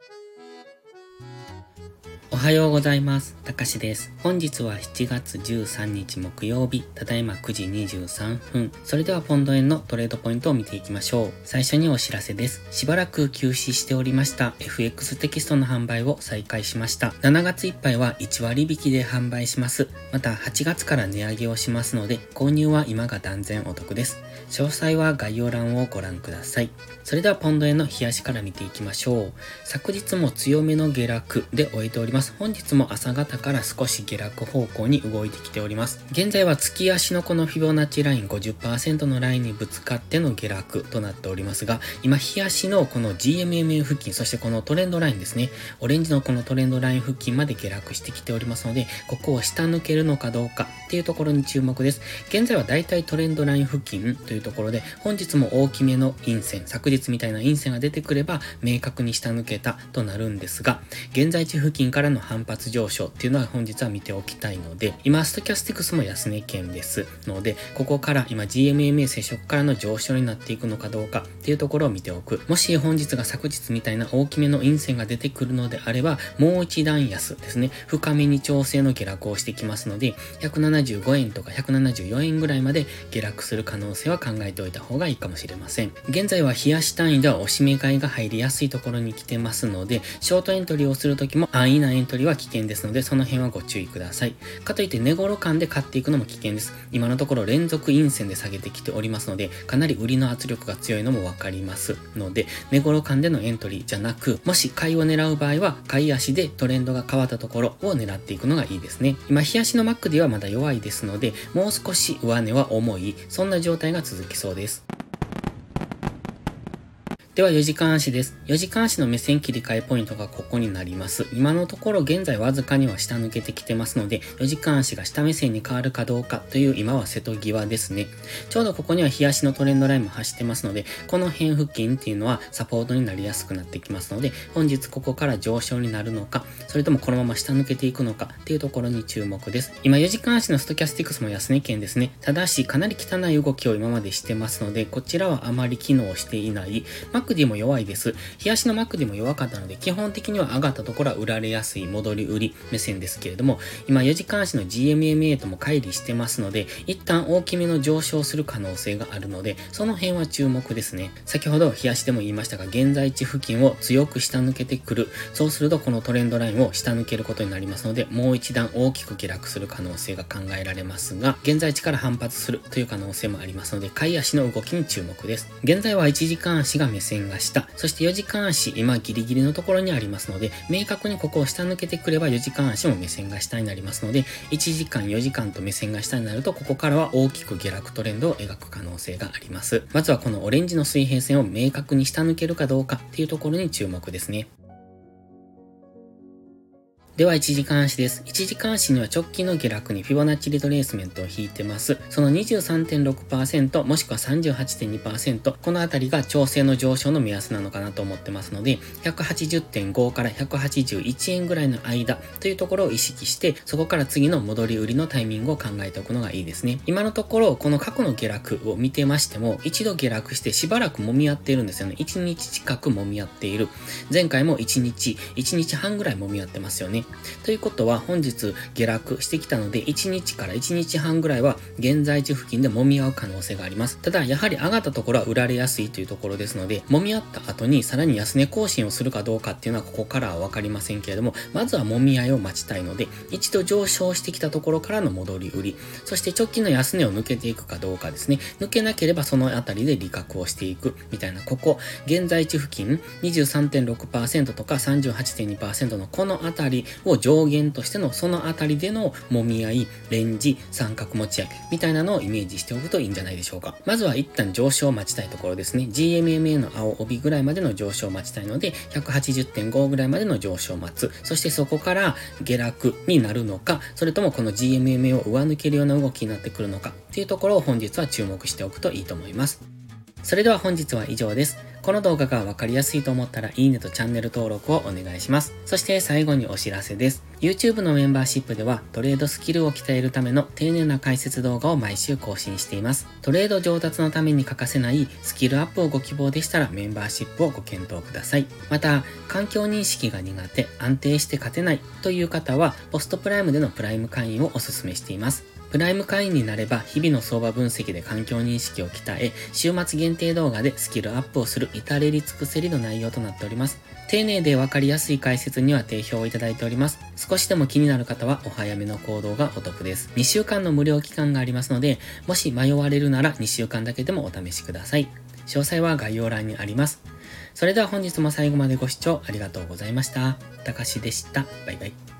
おはようございます。たかしです。本日は7月13日木曜日、ただいま9時23分。それではポンド円のトレードポイントを見ていきましょう。最初にお知らせです。しばらく休止しておりました FX テキストの販売を再開しました。7月いっぱいは1割引きで販売します。また8月から値上げをしますので、購入は今が断然お得です。詳細は概要欄をご覧ください。それではポンド円の冷やしから見ていきましょう。昨日も強めの下落で終えております。。本日も朝方から少し下落方向に動いてきております。現在は月足のこのフィボナッチライン50%のラインにぶつかっての下落となっておりますが、今、日足のこの GMMA 付近、そしてこのトレンドラインですね。オレンジのこのトレンドライン付近まで下落してきておりますので、ここを下抜けるのかどうかっていうところに注目です。現在はだいたいトレンドライン付近というところで、本日も大きめの陰線、昨日みたいな陰線が出てくれば、明確に下抜けたとなるんですが、現在地付近からの反発上昇っていうのは本日は見ておきたいので、今、ストキャスティクスも安値圏ですので、ここから今 GMMA 接触からの上昇になっていくのかどうかっていうところを見ておく。もし本日が昨日みたいな大きめの陰線が出てくるのであれば、もう一段安ですね。深めに調整の下落をしてきますので、175円とか174円ぐらいまで下落する可能性は考えておいた方がいいかもしれません。現在は冷やし単位ではおしめ買いが入りやすいところに来てますので、ショートエントリーをするときも安易なエントリーは危険ですので、その辺はご注意ください。かといって寝頃感で買っていくのも危険です。今のところ連続陰線で下げてきておりますので、かなり売りの圧力が強いのもわかりますので、寝頃感でのエントリーじゃなく、もし買いを狙う場合は、買い足でトレンドが変わったところを狙っていくのがいいですね。今、日足の Mac ではまだ弱いですので、もう少し上値は重い、そんな状態が続きそうです。では4時間足です。4時間足の目線切り替えポイントがここになります。今のところ現在わずかには下抜けてきてますので、4時間足が下目線に変わるかどうかという今は瀬戸際ですね。ちょうどここには日足のトレンドラインも走ってますので、この辺付近っていうのはサポートになりやすくなってきますので、本日ここから上昇になるのか、それともこのまま下抜けていくのかっていうところに注目です。今4時間足のストキャスティクスも安値圏ですね。ただしかなり汚い動きを今までしてますので、こちらはあまり機能していない。クディも弱いです。日足のマックでも弱かったので、基本的には上がったところは売られやすい戻り売り目線ですけれども、今4時間足の GMMA とも乖離してますので、一旦大きめの上昇する可能性があるので、その辺は注目ですね。先ほど日足でも言いましたが、現在地付近を強く下抜けてくる。そうするとこのトレンドラインを下抜けることになりますので、もう一段大きく下落する可能性が考えられますが、現在地から反発するという可能性もありますので、買い足の動きに注目です。現在は1時間足が目線線が下、そして4時間足、今ギリギリのところにありますので、明確にここを下抜けてくれば4時間足も目線が下になりますので、1時間4時間と目線が下になると、ここからは大きく下落トレンドを描く可能性があります。まずはこのオレンジの水平線を明確に下抜けるかどうかっていうところに注目ですね。では、1時間足です。1時間足には直近の下落にフィボナッチリトレースメントを引いてます。その23.6%もしくは38.2%、このあたりが調整の上昇の目安なのかなと思ってますので、180.5から181円ぐらいの間というところを意識して、そこから次の戻り売りのタイミングを考えておくのがいいですね。今のところ、この過去の下落を見てましても、一度下落してしばらく揉み合っているんですよね。1日近く揉み合っている。前回も1日、1日半ぐらい揉み合ってますよね。ということは本日下落してきたので1日から1日半ぐらいは現在地付近で揉み合う可能性があります。ただやはり上がったところは売られやすいというところですので揉み合った後にさらに安値更新をするかどうかっていうのはここからはわかりませんけれどもまずは揉み合いを待ちたいので一度上昇してきたところからの戻り売りそして直近の安値を抜けていくかどうかですね抜けなければその辺りで利確をしていくみたいなここ現在地付近23.6%とか38.2%のこの辺りを上限としてのそのあたりでの揉み合い、レンジ、三角持ち合いみたいなのをイメージしておくといいんじゃないでしょうか。まずは一旦上昇を待ちたいところですね。GMMA の青帯ぐらいまでの上昇を待ちたいので、180.5ぐらいまでの上昇を待つ。そしてそこから下落になるのか、それともこの GMMA を上抜けるような動きになってくるのかっていうところを本日は注目しておくといいと思います。それでは本日は以上です。この動画がわかりやすいと思ったらいいねとチャンネル登録をお願いします。そして最後にお知らせです。YouTube のメンバーシップではトレードスキルを鍛えるための丁寧な解説動画を毎週更新しています。トレード上達のために欠かせないスキルアップをご希望でしたらメンバーシップをご検討ください。また、環境認識が苦手、安定して勝てないという方はポストプライムでのプライム会員をお勧めしています。プライム会員になれば日々の相場分析で環境認識を鍛え、週末限定動画でスキルアップをする至れり尽くせりの内容となっております。丁寧でわかりやすい解説には定評をいただいております。少しでも気になる方はお早めの行動がお得です。2週間の無料期間がありますので、もし迷われるなら2週間だけでもお試しください。詳細は概要欄にあります。それでは本日も最後までご視聴ありがとうございました。たかしでした。バイバイ。